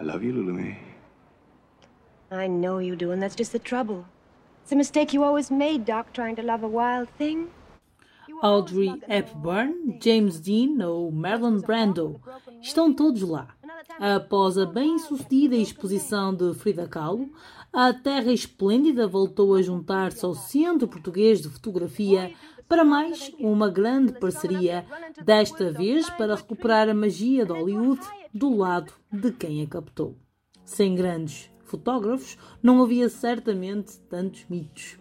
I love you, Lulu I know you do, and that's just the trouble. It's a mistake you always made, Doc, trying to love a wild thing. Audrey Hepburn, James Dean ou Marlon Brando estão todos lá. Após a bem-sucedida exposição de Frida Kahlo, a Terra Esplêndida voltou a juntar-se ao Centro Português de Fotografia para mais uma grande parceria, desta vez para recuperar a magia de Hollywood do lado de quem a captou. Sem grandes fotógrafos, não havia certamente tantos mitos.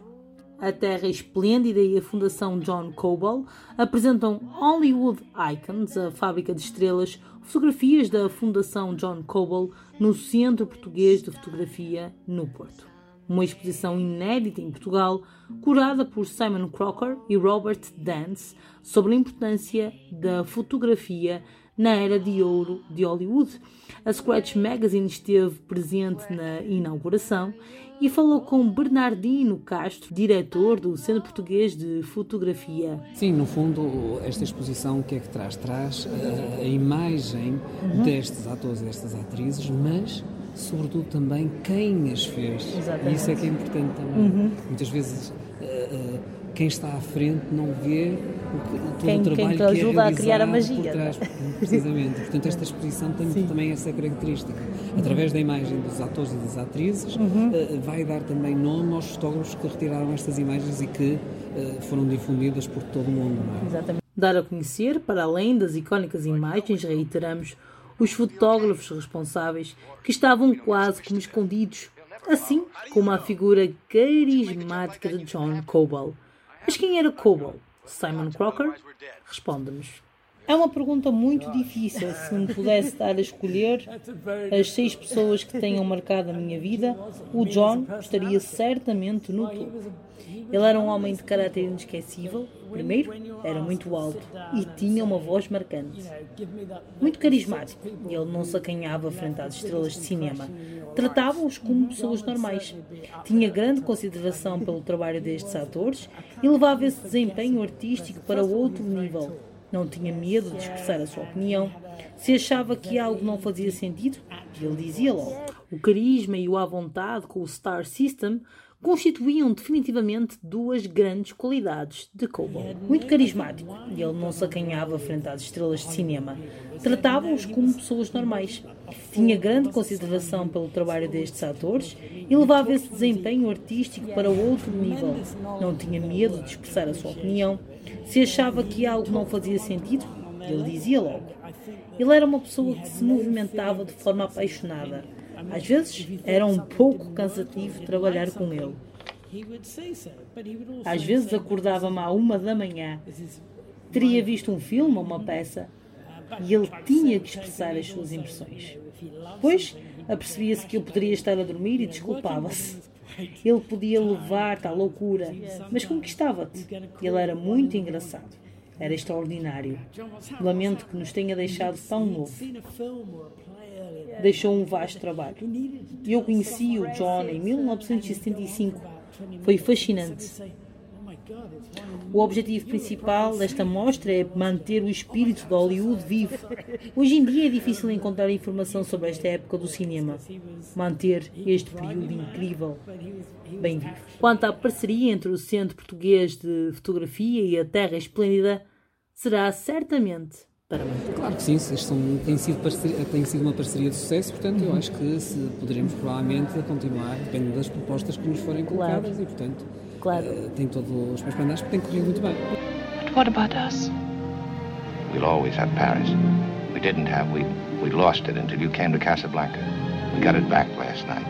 A Terra Esplêndida e a Fundação John Coble apresentam Hollywood Icons, a fábrica de estrelas, fotografias da Fundação John Coble no Centro Português de Fotografia, no Porto. Uma exposição inédita em Portugal, curada por Simon Crocker e Robert Dance, sobre a importância da fotografia na era de ouro de Hollywood. A Scratch Magazine esteve presente na inauguração e falou com Bernardino Castro, diretor do Centro Português de Fotografia. Sim, no fundo, esta exposição o que é que traz? Traz uh, a imagem uhum. destes atores e destas atrizes, mas sobretudo também quem as fez. Exatamente. E isso é que é importante também. Uhum. Muitas vezes. Uh, uh, quem está à frente não vê o, todo quem, o trabalho quem te ajuda que é a criar a magia. Trás, precisamente. Portanto, esta exposição tem Sim. também essa característica. Através da imagem dos atores e das atrizes, uhum. uh, vai dar também nome aos fotógrafos que retiraram estas imagens e que uh, foram difundidas por todo o mundo. É? Exatamente. Dar a conhecer, para além das icónicas imagens, reiteramos, os fotógrafos responsáveis que estavam quase como escondidos, assim como a figura carismática de John Coble mas quem era Coble? Simon Crocker? Responde-nos. É uma pergunta muito difícil. Se me pudesse dar a escolher as seis pessoas que tenham marcado a minha vida, o John estaria certamente no topo. Ele era um homem de caráter inesquecível. Primeiro, era muito alto e tinha uma voz marcante. Muito carismático. Ele não se acanhava frente às estrelas de cinema. Tratava-os como pessoas normais. Tinha grande consideração pelo trabalho destes atores e levava esse desempenho artístico para outro nível. Não tinha medo de expressar a sua opinião. Se achava que algo não fazia sentido, ele dizia logo. O carisma e o à vontade com o Star System constituíam definitivamente duas grandes qualidades de Cobo. Muito carismático, e ele não se acanhava frente às estrelas de cinema. Tratava-os como pessoas normais. Tinha grande consideração pelo trabalho destes atores e levava esse desempenho artístico para outro nível. Não tinha medo de expressar a sua opinião. Se achava que algo não fazia sentido, ele dizia logo. Ele era uma pessoa que se movimentava de forma apaixonada às vezes era um pouco cansativo trabalhar com ele. Às vezes acordava-me à uma da manhã. Teria visto um filme ou uma peça e ele tinha que expressar as suas impressões. Depois apercebia-se que eu poderia estar a dormir e desculpava-se. Ele podia levar-te à loucura, mas conquistava-te. Ele era muito engraçado. Era extraordinário. Lamento que nos tenha deixado tão novo deixou um vasto trabalho. Eu conheci o John em 1975. Foi fascinante. O objetivo principal desta mostra é manter o espírito de Hollywood vivo. Hoje em dia é difícil encontrar informação sobre esta época do cinema. Manter este período incrível bem vivo. Quanto à parceria entre o Centro Português de Fotografia e a Terra Esplêndida, será certamente Claro que sim, são, tem, sido parceria, tem sido uma parceria de sucesso, portanto, uhum. eu acho que se poderemos provavelmente continuar, dependendo das propostas que nos forem colocadas claro. e, portanto, claro. uh, tem todos os meus para porque tem corrido muito bem. But what about us? We'll always have Paris. We didn't have, we, we lost it until you came to Casablanca. We got it back last night.